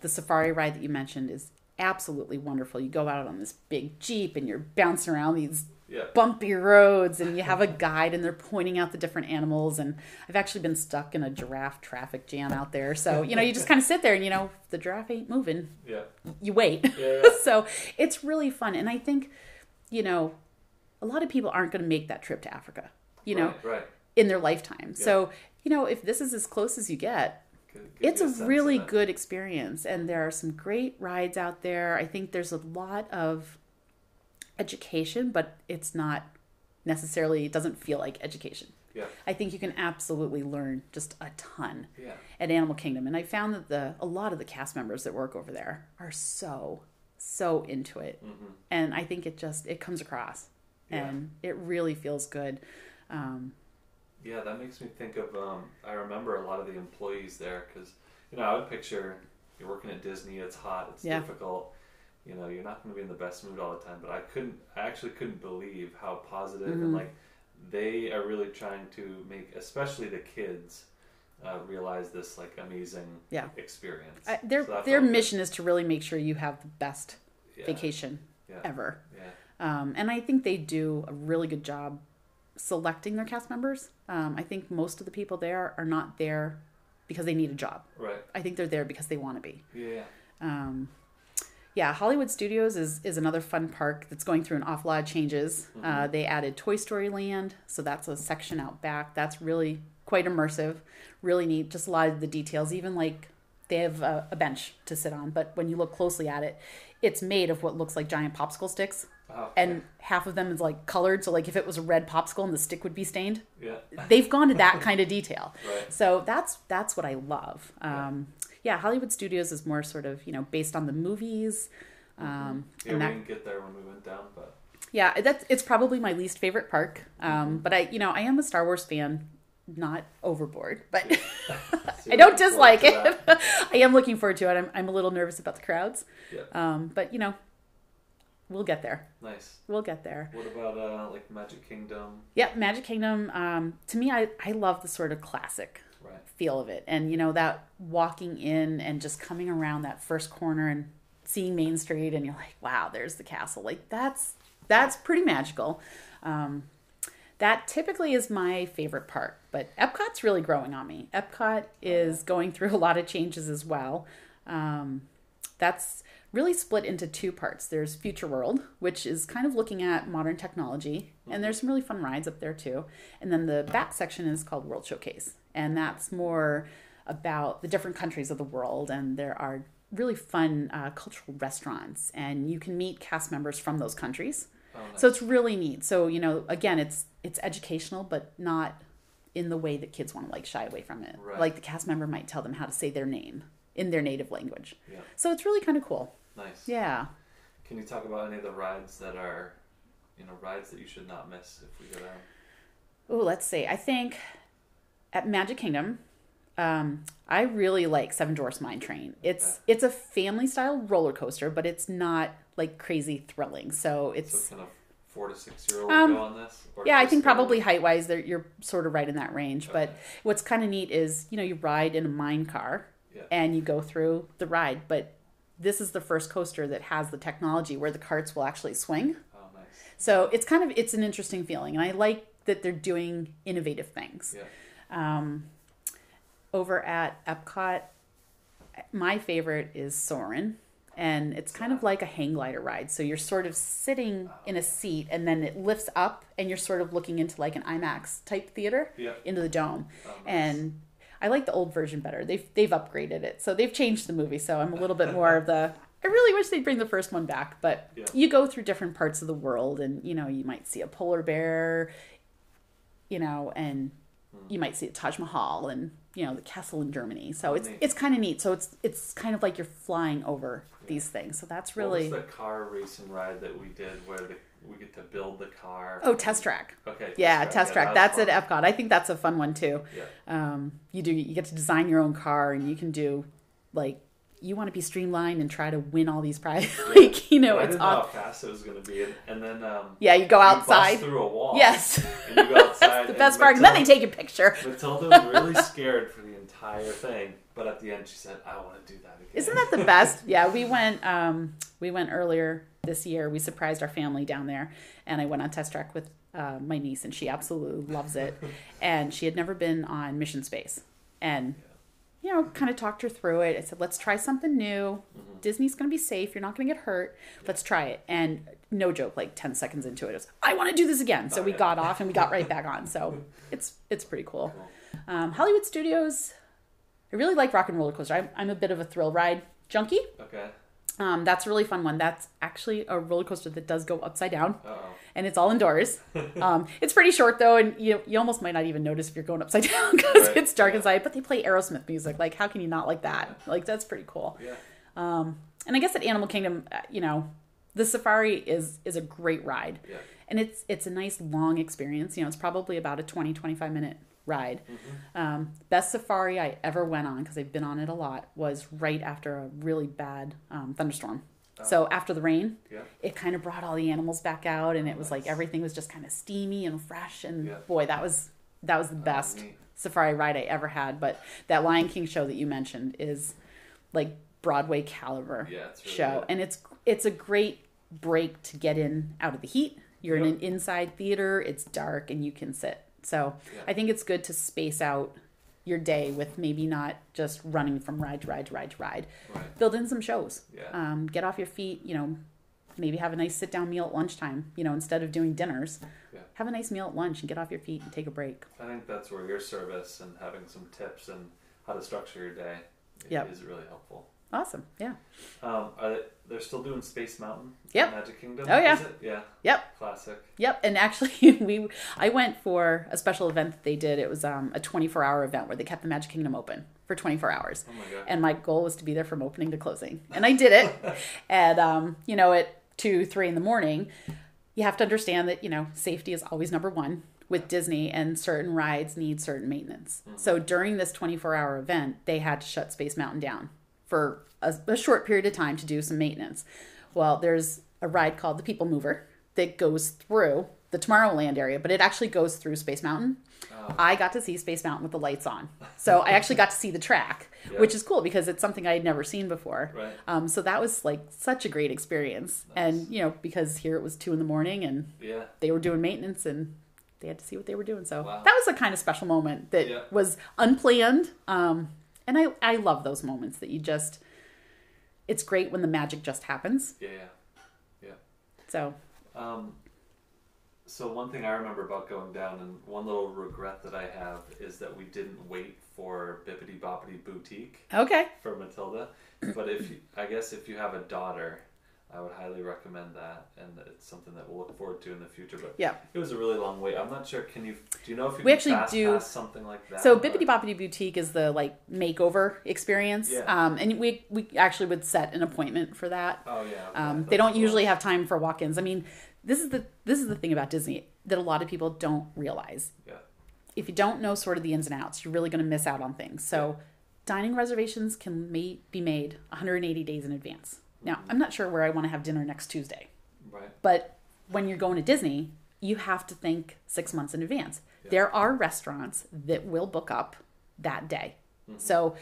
the safari ride that you mentioned is absolutely wonderful. You go out on this big jeep and you're bouncing around these Yeah. bumpy roads and you have a guide and they're pointing out the different animals and I've actually been stuck in a giraffe traffic jam out there. So, you know, you just kind of sit there and you know, the giraffe ain't moving, Yeah. you wait. Yeah. yeah. so, it's really fun and I think, you know, a lot of people aren't going to make that trip to Africa, you know, Right. right. in their lifetime. So, you know, if this is as close as you get, it's you a really good experience and there are some great rides out there i think there's a lot of education but it's not necessarily it doesn't feel like education Yeah. i think you can absolutely learn just a ton Yeah. at animal kingdom and i found that the a lot of the cast members that work over there are so so into it Mm-hmm. and i think it just it comes across Yeah. and it really feels good um, Yeah, that makes me think of. Um, I remember a lot of the employees there because you know I would picture you're working at Disney. It's hot. It's Yeah. difficult. You know, you're not going to be in the best mood all the time. But I couldn't. I actually couldn't believe how positive Mm-hmm. and like they are really trying to make, especially the kids, uh, realize this like amazing Yeah. experience. I, their So their felt good. mission is to really make sure you have the best Yeah. vacation Yeah. ever. Yeah. Um, and I think they do a really good job selecting their cast members. Um, I think most of the people there are not there because they need a job. Right. I think they're there because they want to be. Yeah. Um, yeah, Hollywood Studios is is another fun park that's going through an awful lot of changes. Uh, they added Toy Story Land, so that's a section out back. That's really quite immersive, really neat. Just a lot of the details, even like they have a, a bench to sit on, but when you look closely at it, it's made of what looks like giant popsicle sticks, Oh, and half of them is like colored. So like if it was a red popsicle and the stick would be stained, yeah. they've gone to that kind of detail. Right. So that's that's what I love. Um, yeah, Hollywood Studios is more sort of you know based on the movies. Um, Yeah, and we that, didn't get there when we went down, but yeah, that's it's probably my least favorite park. Mm-hmm. Um, but I you know I am a Star Wars fan, not overboard, but I don't dislike it. I am looking forward to it. I'm I'm a little nervous about the crowds, Yeah. um, but you know we'll get there. Nice. We'll get there. What about uh, like Magic Kingdom? Yeah, Magic Kingdom. Um, to me, I I love the sort of classic Right. feel of it. And you know that walking in and just coming around that first corner and seeing Main Street and you're like, wow, there's the castle. Like that's that's pretty magical. Um, that typically is my favorite part, but Epcot's really growing on me. Epcot is going through a lot of changes as well. Um, that's really split into two parts. There's Future World, which is kind of looking at modern technology, and there's some really fun rides up there too. And then the back section is called World Showcase, and that's more about the different countries of the world, and there are really fun uh, cultural restaurants, and you can meet cast members from those countries. Oh, nice. So it's really neat. So you know, again, it's it's educational, but not in the way that kids want to like shy away from it. Right. Like the cast member might tell them how to say their name in their native language. Yeah. So it's really kind of cool. Nice. Yeah. Can you talk about any of the rides that are, you know, rides that you should not miss if we go down? Oh, let's see. I think at Magic Kingdom, um, I really like Seven Dwarfs Mine Train. It's it's a family style roller coaster, but it's not like crazy thrilling. So it's So kind of four to six year old Um, go on this? Or Yeah, I think probably height wise, you're sort of right in that range. But what's kind of neat is, you know, you ride in a mine car Yeah. and you go through the ride. But this is the first coaster that has the technology where the carts will actually swing. Oh, nice. So it's kind of it's an interesting feeling, and I like that they're doing innovative things. Yeah. Um, over at Epcot, my favorite is Soarin'. And it's kind of like a hang glider ride. So you're sort of sitting in a seat and then it lifts up and you're sort of looking into like an IMAX type theater Yeah. into the dome. Oh, nice. And I like the old version better. They've they've upgraded it. So they've changed the movie. So I'm a little bit more of the I really wish they'd bring the first one back, but Yeah. you go through different parts of the world and you know, you might see a polar bear, you know, and. You might see a Taj Mahal and you know the castle in Germany. So Oh, it's neat. it's kind of neat. So it's it's kind of like you're flying over these things. So that's really What was the car racing ride that we did where the, we get to build the car? oh test track. Okay. Yeah, test track. That's it. at Epcot. I think that's a fun one too. Yeah. Um, you do you get to design your own car and you can do like you want to be streamlined and try to win all these prizes. like you know, I it's didn't know how awesome. fast it was going to be, and, then um, Yeah, you go you outside. through a wall. Yes, And you go outside. that's the best part. And then they take a picture. Matilda was really scared for the entire thing, but at the end she said, "I want to do that again." Isn't that the best? Yeah, we went. Um, we went earlier this year. We surprised our family down there, and I went on test track with uh, my niece, and she absolutely loves it. and she had never been on Mission Space, and you know, kind of talked her through it. I said, "Let's try something new. Disney's going to be safe. You're not going to get hurt. Let's try it." And no joke, like ten seconds into it, it was, "I want to do this again." So Oh, we yeah. got off and we got right back on. So it's it's pretty cool. Cool. Um, Hollywood Studios. I really like Rock and Roller Coaster. I'm, I'm a bit of a thrill ride junkie. Okay. Um, that's a really fun one. That's actually a roller coaster that does go upside down, Uh oh. and it's all indoors. um, it's pretty short though, and you you almost might not even notice if you're going upside down because Right. it's dark Yeah. inside. But they play Aerosmith music. Like, how can you not like that? Like, that's pretty cool. Yeah. Um, and I guess at Animal Kingdom, uh, you know, the safari is is a great ride, Yeah. and it's it's a nice long experience. You know, it's probably about a 20, 25 minute ride. Mm-hmm. Um, best safari I ever went on because I've been on it a lot was right after a really bad um, thunderstorm. So after the rain, Yeah. it kind of brought all the animals back out, and Oh, it was like everything was just kind of steamy and fresh. And Yeah. boy, that was that was the best neat. safari ride I ever had. But that Lion King show that you mentioned is like Broadway caliber Yeah, it's really show, good. and it's it's a great break to get in out of the heat. You're in an inside theater; it's dark, and you can sit. So Yeah. I think it's good to space out your day with maybe not just running from ride to ride to ride to ride. Right. Build in some shows. Yeah. Um, get off your feet. You know, maybe have a nice sit down meal at lunchtime. You know, instead of doing dinners, Yeah. have a nice meal at lunch and get off your feet and take a break. I think that's where your service and having some tips and how to structure your day Yep. is really helpful. Awesome. Yeah. Um, are they, they're still doing Space Mountain? Yep. Magic Kingdom. Oh, yeah. Yeah. Yep. Classic. Yep, and actually, we I went for a special event that they did. It was um, a 24 hour event where they kept the Magic Kingdom open for 24 hours, Oh my god. and my goal was to be there from opening to closing, and I did it. and um, you know, at two, three in the morning, you have to understand that you know safety is always number one with Disney, and certain rides need certain maintenance. So during this 24 hour event, they had to shut Space Mountain down for a, a short period of time to do some maintenance. Well, there's a ride called the People Mover that goes through the Tomorrowland area, but it actually goes through Space Mountain. Oh. I got to see Space Mountain with the lights on, so I actually got to see the track, Yeah. which is cool because it's something I had never seen before. Right. Um, so that was like such a great experience, and you know because here it was two in the morning and Yeah. they were doing maintenance and they had to see what they were doing. So Wow. that was a kind of special moment that Yeah. was unplanned. Um, and I, I love those moments that you just, it's great when the magic just happens. Yeah. Yeah. So, Um, so one thing I remember about going down, and one little regret that I have is that we didn't wait for Bibbidi Bobbidi Boutique okay. for Matilda. But if you, I guess if you have a daughter, I would highly recommend that, and it's something that we'll look forward to in the future. But Yeah. it was a really long wait. I'm not sure. Can you? Do you know if you We can actually fast do- something like that? So Bibbidi Bobbidi Boutique is the like makeover experience. Yeah. Um, and we, we actually would set an appointment for that. Oh yeah. Um, they don't cool. usually have time for walk-ins. I mean, this is the this is the thing about Disney that a lot of people don't realize. Yeah. If you don't know sort of the ins and outs, you're really going to miss out on things. So, dining reservations can ma- be made 180 days in advance. Now, I'm not sure where I want to have dinner next Tuesday, Right. but when you're going to Disney, you have to think six months in advance. There are restaurants that will book up that day. Mm-hmm. So,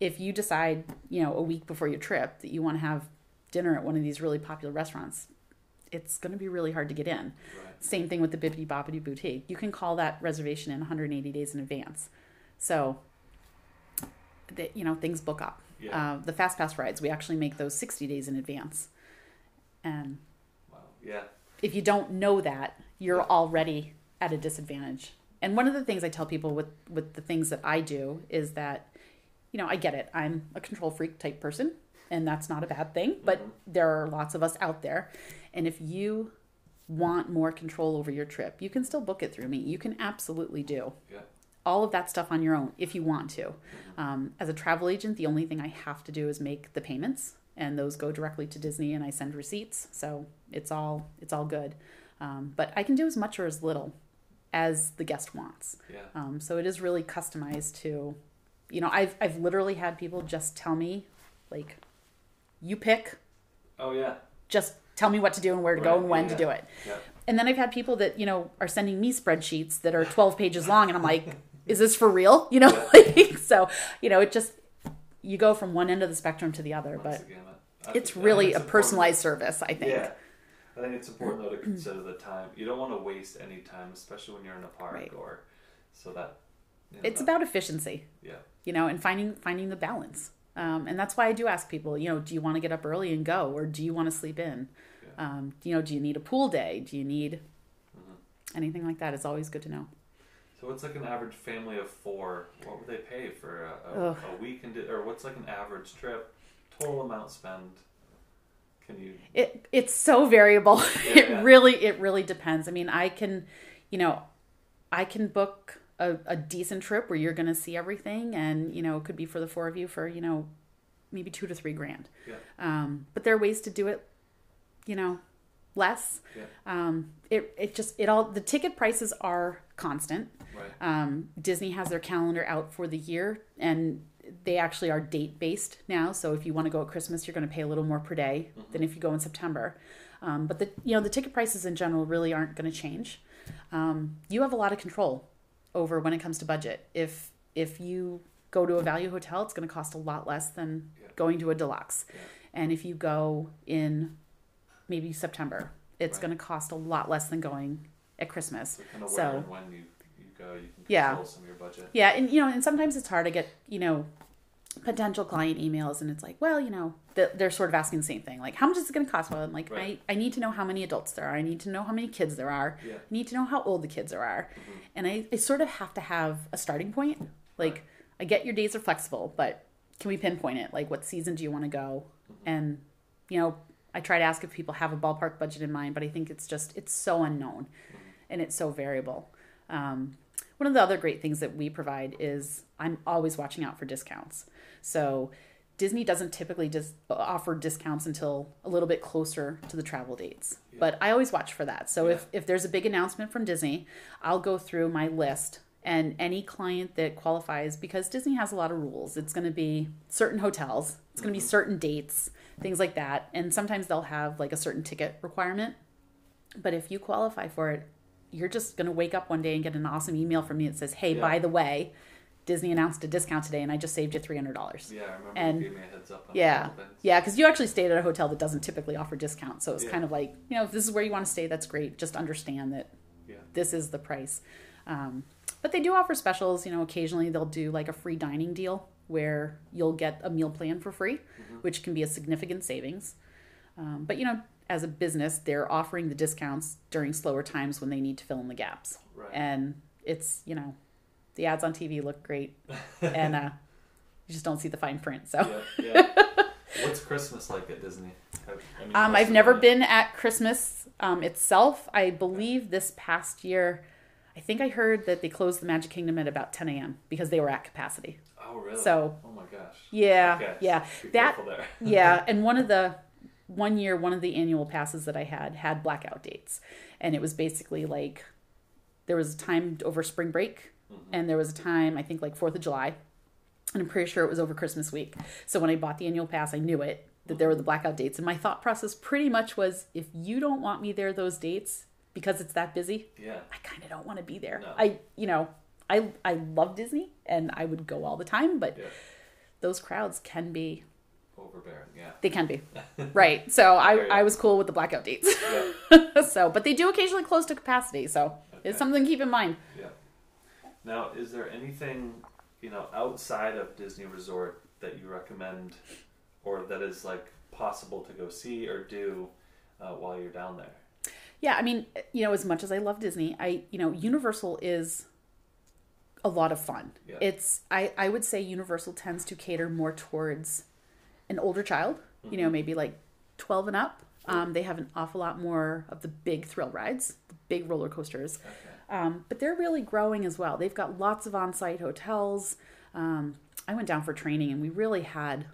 if you decide, you know, a week before your trip that you want to have dinner at one of these really popular restaurants, it's going to be really hard to get in. Right. Same thing with the Bibbidi Bobbidi Boutique. You can call that reservation in 180 days in advance. So, that you know, things book up. Yeah. Uh, the Fast Pass rides, we actually make those 60 days in advance. And Wow. Yeah. if you don't know that, you're already at a disadvantage. And one of the things I tell people with with the things that I do is that, you know, I get it. I'm a control freak type person, and that's not a bad thing. But there are lots of us out there, and if you want more control over your trip, you can still book it through me. You can absolutely do Yeah. All of that stuff on your own if you want to. Um, as a travel agent, the only thing I have to do is make the payments, and those go directly to Disney, and I send receipts. So it's all it's all good. Um, but I can do as much or as little as the guest wants. Yeah. Um, so it is really customized to, you know, I've I've literally had people just tell me, like, you pick, Oh yeah. just tell me what to do and where to go and when to do it. Yeah. And then I've had people that, you know, are sending me spreadsheets that are 12 pages long and I'm like, is this for real? You know, like, so, you know, it just, you go from one end of the spectrum to the other, Runs but the gamut. I it's I really think a important- personalized service, I think. Yeah. I think it's important though to consider the time. You don't want to waste any time, especially when you're in a park Right. or so that. You know, It's that- about efficiency, yeah. you know, and finding, finding the balance. Um, and that's why I do ask people, you know, do you want to get up early and go, or do you want to sleep in? Um, you know, do you need a pool day? Do you need Mm-hmm. anything like that? It's always good to know. So what's like an average family of four? What would they pay for a, a, a week? And or what's like an average trip? Total amount spent? Can you? It it's so variable. Yeah, it yeah. really it really depends. I mean, I can, you know, I can book a, a decent trip where you're going to see everything, and you know, it could be for the four of you for you know, maybe two to three grand. Yeah. Um, but there are ways to do it, you know, less. Yeah. Um, it it just it all the ticket prices are constant. Right. Um, Disney has their calendar out for the year, and they actually are date based now. So if you want to go at Christmas, you're going to pay a little more per day than if you go in September. Um, but the you know the ticket prices in general really aren't going to change. Um, you have a lot of control over when it comes to budget. If if you go to a value hotel, it's going to cost a lot less than Yeah. going to a deluxe. Yeah. And if you go in maybe September, it's Right. going to cost a lot less than going at Christmas. So So- and when you go, can Yeah. control some of your budget. Yeah, and you know, and sometimes it's hard to get, you know, potential client emails and it's like, well, you know, they're sort of asking the same thing. Like, how much is it going to cost? Well, I'm like, Right. I, I need to know how many adults there are. I need to know how many kids there are. Yeah. I need to know how old the kids there are. Mm-hmm. And I, I sort of have to have a starting point. Like, I get your days are flexible, but can we pinpoint it? Like, what season do you want to go? Mm-hmm. And, you know, I try to ask if people have a ballpark budget in mind, but I think it's just, it's so unknown and it's so variable. Um, one of the other great things that we provide is I'm always watching out for discounts. So Disney doesn't typically just offer discounts until a little bit closer to the travel dates. But I always watch for that. So if, if there's a big announcement from Disney, I'll go through my list and any client that qualifies because Disney has a lot of rules. It's going to be certain hotels, it's going to be mm-hmm. certain dates, things like that. And sometimes they'll have like a certain ticket requirement. But if you qualify for it, you're just going to wake up one day and get an awesome email from me that says, "Hey, Yeah. by the way, Disney announced a discount today, and I just saved you $300." Yeah, I remember And- you gave me a heads up Yeah, yeah, because you actually stayed at a hotel that doesn't typically offer discounts, so it's Yeah. kind of like you know if this is where you want to stay, that's great. Just understand that Yeah. this is the price. Um, but they do offer specials. You know, occasionally they'll do like a free dining deal where you'll get a meal plan for free, Mm-hmm. which can be a significant savings. Um, but you know, as a business, they're offering the discounts during slower times when they need to fill in the gaps, Right. and it's you know, the ads on TV look great, and uh, you just don't see the fine print. So. yeah, yeah. What's Christmas like at Disney? Have- I mean, um, I've never been at Christmas um, itself. I believe this past year, I think I heard that they closed the Magic Kingdom at about 10 a.m. because they were at capacity. Oh, really? So- Oh my gosh. Yeah, Okay, yeah, that yeah. And one of the one year, one of the annual passes that I had had blackout dates, and it was basically like there was a time over spring break, mm-hmm. and there was a time I think like Fourth of July, and I'm pretty sure it was over Christmas week. So when I bought the annual pass, I knew it that there were the blackout dates, and my thought process pretty much was if you don't want me there those dates because it's that busy, Yeah. I kind of don't want to be there. No. I you know I I love Disney and I would go all the time, but Yeah. those crowds can be Overbearing. Yeah. they can be. right. So I, I was cool with the blackout dates. Yeah. so, but they do occasionally close to capacity. So Okay. it's something to keep in mind. Yeah. Now, is there anything you know outside of Disney Resort that you recommend, or that is like possible to go see or do uh, while you're down there? Yeah. I mean, you know, as much as I love Disney, I, you know, Universal is a lot of fun. Yeah. It's, I, I would say Universal tends to cater more towards an older child, you know, maybe like 12 and up. Um, they have an awful lot more of the big thrill rides, the big roller coasters. Okay. Um, but they're really growing as well. They've got lots of on-site hotels. Um, I went down for training, and we really had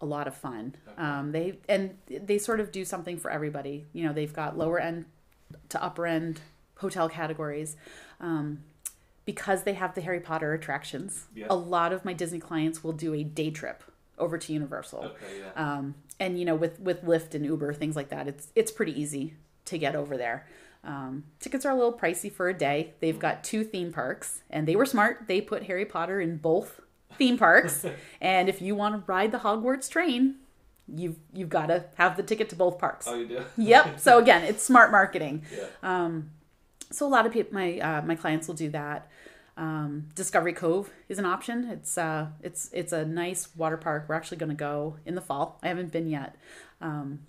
a lot of fun. Um, they and they sort of do something for everybody. You know, they've got lower end to upper end hotel categories. Um, because they have the Harry Potter attractions, Yeah. a lot of my Disney clients will do a day trip over to Universal. Okay. Yeah. Um, and you know, with with Lyft and Uber, things like that, it's it's pretty easy to get over there. Um, tickets are a little pricey for a day. They've got two theme parks, and they were smart. They put Harry Potter in both theme parks, and if you want to ride the Hogwarts train, you've you've got to have the ticket to both parks. oh, you do. Yep. So again, it's smart marketing. Yeah. Um, So a lot of people, my uh, my clients will do that. Um, Discovery Cove is an option. It's uh, it's it's a nice water park. We're actually going to go in the fall. I haven't been yet. Um,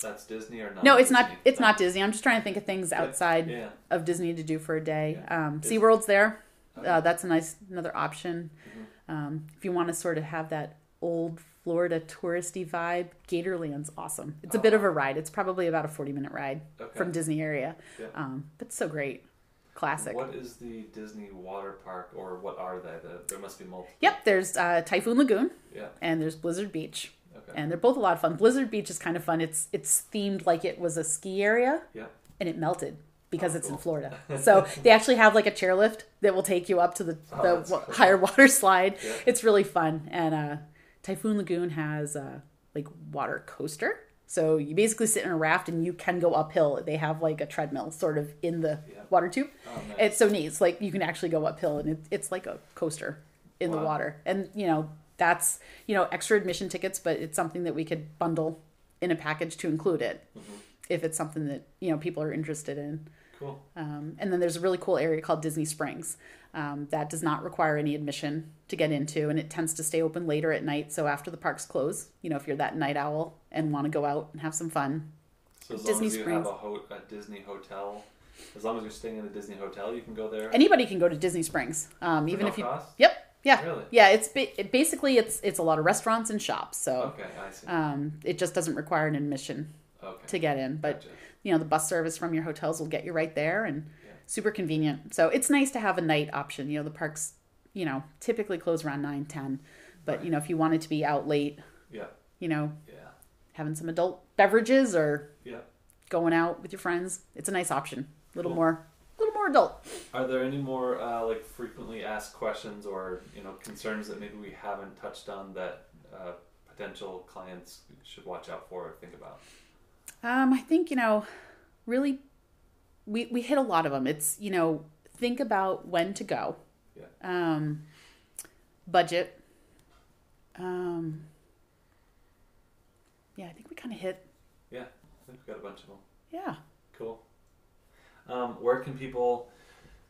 That's Disney or not? No, it's not. It's not Disney. I'm just trying to think of things outside Yeah. of Disney to do for a day. Yeah. Um, SeaWorld's there. Oh, Uh, that's a nice another option. Mm-hmm. Um, if you want to sort of have that old Florida touristy vibe, Gatorland's awesome. It's a bit of a ride. It's probably about a 40 minute ride Oh. Okay. from Disney area, Yeah. um, but so great, classic. What is the Disney water park, or what are they? The, there must be multiple. Yep, there's uh, Typhoon Lagoon Yeah. and there's Blizzard Beach, Okay. and they're both a lot of fun. Blizzard Beach is kind of fun. It's it's themed like it was a ski area, Yeah. and it melted because Oh, it's in. Florida. So they actually have like a chairlift that will take you up to the, Oh, the wa- cool. higher water slide. Yeah. It's really fun. And uh, Typhoon Lagoon has uh, like water coaster. So you basically sit in a raft and you can go uphill. They have like a treadmill sort of in the Yeah. water tube. Oh, nice. It's so neat. It's like you can actually go uphill and it, it's like a coaster in the water. And you know, that's, you know, extra admission tickets, but it's something that we could bundle in a package to include it Mm-hmm. if it's something that, you know, people are interested in. Cool. Um, and then there's a really cool area called Disney Springs um, that does not require any admission to get into, and it tends to stay open later at night. So after the parks close, you know, if you're that night owl and want to go out and have some fun, So as Disney long as you Springs. have a, ho- a Disney hotel, as long as you're staying in a Disney hotel, you can go there. anybody can go to Disney Springs, um, even no if you. cost? Yep. Yeah. Really? Yeah. It's ba- it, basically it's it's a lot of restaurants and shops, so Okay, I see. um, it just doesn't require an admission okay. to get in. But Gotcha. You know the bus service from your hotels will get you right there and Yeah. super convenient so it's nice to have a night option you know the parks you know typically close around 9 10 but Right. you know if you wanted to be out late Yeah. you know Yeah. having some adult beverages or Yeah. going out with your friends it's a nice option a little Cool. more a little more adult Are there any more uh, like frequently asked questions or you know concerns that maybe we haven't touched on that uh, potential clients should watch out for or think about? Um i think you know really we we hit a lot of them. It's you know think about when to go, Yeah. um, budget. Um, yeah, I think we kind of hit. Yeah. I think we got a bunch of them. Yeah. Cool. Um, where can people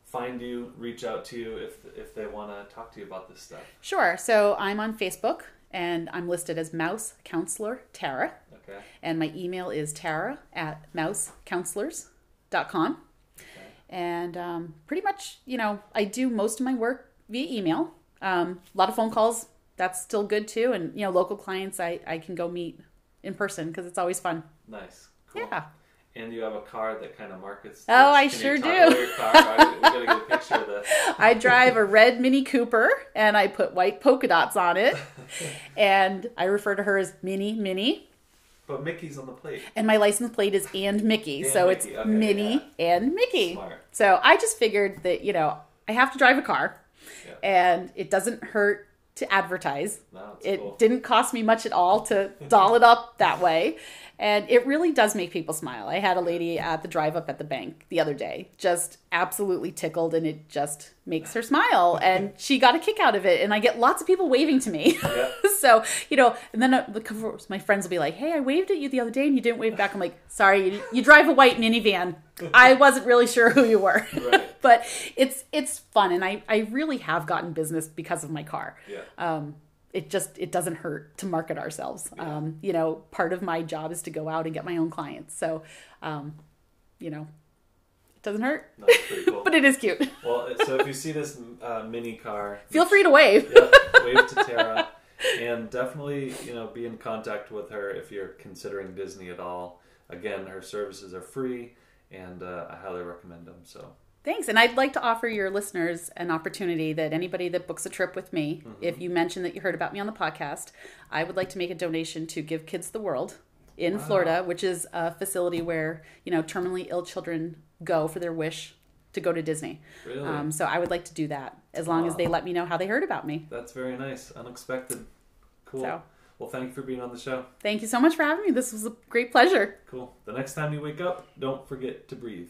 find you, reach out to you if if they want to talk to you about this stuff? Sure. So I'm on Facebook and I'm listed as Mouse Counselor Tara. Okay. And my email is tara at mousecounselors.com. Okay. And um, pretty much, you know, I do most of my work via email. Um, a lot of phone calls, that's still good too. And, you know, local clients, I, I can go meet in person because it's always fun. Nice. Cool. Yeah. And you have a car that kind of markets. Oh, this. I Can sure you do. Your car? I, get a picture of this. I drive a red Mini Cooper and I put white polka dots on it. And I refer to her as Mini Minnie. But Mickey's on the plate. And my license plate is and Mickey. And so Mickey, it's okay, Minnie and Mickey. Smart. So I just figured that, you know, I have to drive a car Yeah. and it doesn't hurt to advertise. No, It cool. didn't cost me much at all to doll it up that way. And it really does make people smile. I had a lady at the drive up at the bank the other day, just absolutely tickled, and it just makes her smile. And she got a kick out of it. And I get lots of people waving to me. Yeah. so, you know, and then uh, my friends will be like, hey, I waved at you the other day and you didn't wave back. I'm like, sorry, you, you drive a white minivan. I wasn't really sure who you were. Right. but it's it's fun and I, I really have gotten business because of my car Yeah. um, it just it doesn't hurt to market ourselves um, you know part of my job is to go out and get my own clients so um, you know it doesn't hurt cool. but it is cute well, so if you see this uh, mini car, feel free to wave yeah, wave to Tara, and definitely you know be in contact with her if you're considering Disney at all. Again, her services are free, and uh, I highly recommend them. So thanks and i'd like to offer your listeners an opportunity that anybody that books a trip with me if you mention that you heard about me on the podcast i would like to make a donation to give kids the world in Wow. florida which is a facility where you know terminally ill children go for their wish to go to disney really, Um, so I would like to do that as long as they let me know how they heard about me. that's very nice, unexpected, cool. So. Well, thank you for being on the show. Thank you so much for having me. This was a great pleasure. Cool. The next time you wake up, don't forget to breathe.